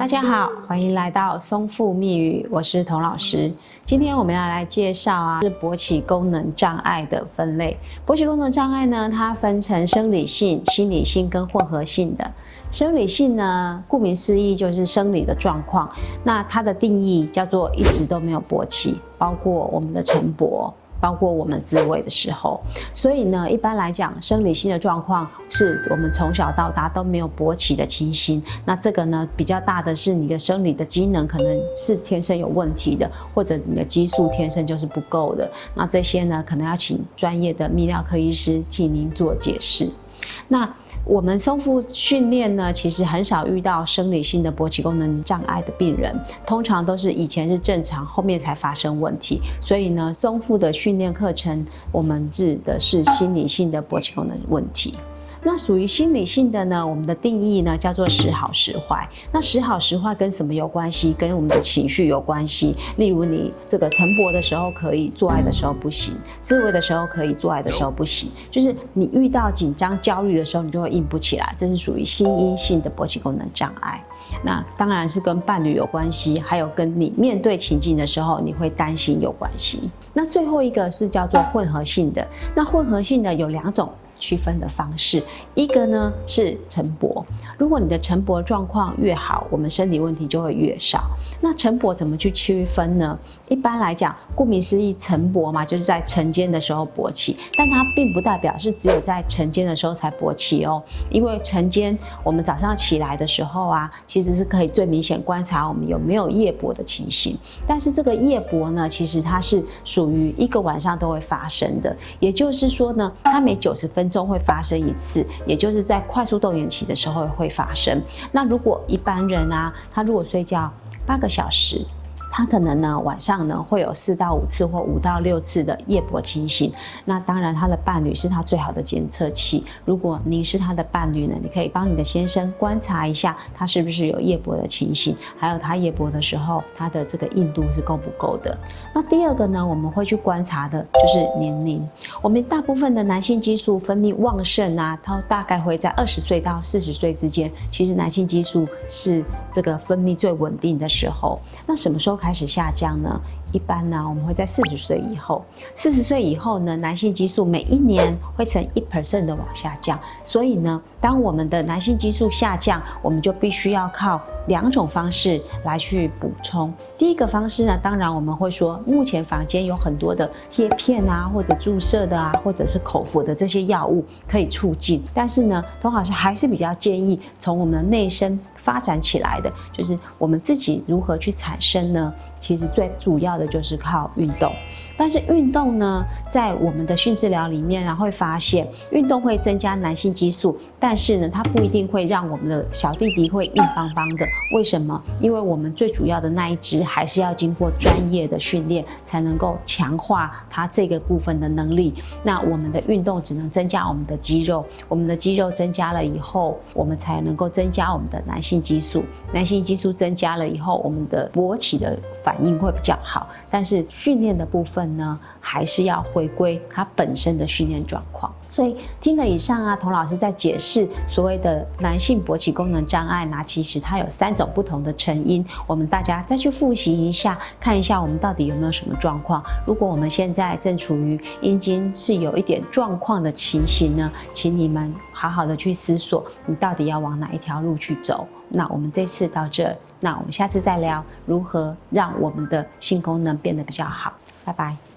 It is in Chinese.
大家好，欢迎来到松富密语，我是童老师。今天我们要来介绍啊，是勃起功能障碍的分类。勃起功能障碍呢，它分成生理性、心理性跟混合性的。生理性呢，顾名思义就是生理的状况。那它的定义叫做一直都没有勃起，包括我们的晨勃。包括我们自慰的时候，所以呢，一般来讲，生理性的状况是我们从小到大都没有勃起的情形。那这个呢，比较大的是你的生理的机能可能是天生有问题的，或者你的激素天生就是不够的。那这些呢，可能要请专业的泌尿科医师替您做解释。那我们松腹训练呢，其实很少遇到生理性的勃起功能障碍的病人，通常都是以前是正常，后面才发生问题。所以呢，松腹的训练课程，我们指的是心理性的勃起功能问题。那属于心理性的呢？我们的定义呢叫做时好时坏。那时好时坏跟什么有关系？跟我们的情绪有关系。例如你这个晨勃的时候可以做爱的时候不行，自慰的时候可以做爱的时候不行。就是你遇到紧张焦虑的时候，你就会硬不起来，这是属于心因性的勃起功能障碍。那当然是跟伴侣有关系，还有跟你面对情境的时候你会担心有关系。那最后一个是叫做混合性的。那混合性的有两种。区分的方式，一个呢是晨勃。如果你的晨勃状况越好，我们生理问题就会越少。那晨勃怎么去区分呢？一般来讲，顾名思义，晨勃嘛，就是在晨间的时候勃起，但它并不代表是只有在晨间的时候才勃起哦。因为晨间我们早上起来的时候啊，其实是可以最明显观察我们有没有夜勃的情形。但是这个夜勃呢，其实它是属于一个晚上都会发生的，也就是说呢，它每九十分中会发生一次，也就是在快速动眼期的时候会发生。那如果一般人啊，他如果睡觉八个小时。他可能呢晚上呢会有四到五次或五到六次的夜勃情形，那当然他的伴侣是他最好的检测器。如果您是他的伴侣呢，你可以帮你的先生观察一下他是不是有夜勃的情形，还有他夜勃的时候他的这个硬度是够不够的。那第二个呢，我们会去观察的就是年龄。我们大部分的男性激素分泌旺盛啊，它大概会在二十岁到四十岁之间。其实男性激素是这个分泌最稳定的时候。那什么时候？开始下降呢？一般呢，我们会在四十岁以后。四十岁以后呢，男性激素每一年会呈一 percent 的往下降。所以呢，当我们的男性激素下降，我们就必须要靠两种方式来去补充。第一个方式呢，当然我们会说，目前坊间有很多的贴片啊，或者注射的啊，或者是口服的这些药物可以促进。但是呢，童老师还是比较建议从我们的内生发展起来的，就是我们自己如何去产生呢？其实最主要的就是靠运动，但是运动呢，在我们的训治疗里面，然后会发现运动会增加男性激素，但是呢，它不一定会让我们的小弟弟会硬邦邦的。为什么？因为我们最主要的那一只还是要经过专业的训练，才能够强化它这个部分的能力。那我们的运动只能增加我们的肌肉，我们的肌肉增加了以后，我们才能够增加我们的男性激素。男性激素增加了以后，我们的勃起的。反应会比较好，但是训练的部分呢，还是要回归它本身的训练状况。所以听了以上啊，童老师在解释所谓的男性勃起功能障碍呢，其实它有三种不同的成因。我们大家再去复习一下，看一下我们到底有没有什么状况。如果我们现在正处于阴茎是有一点状况的情形呢，请你们好好的去思索，你到底要往哪一条路去走。那我们这次到这。那我们下次再聊如何让我们的性功能变得比较好。拜拜。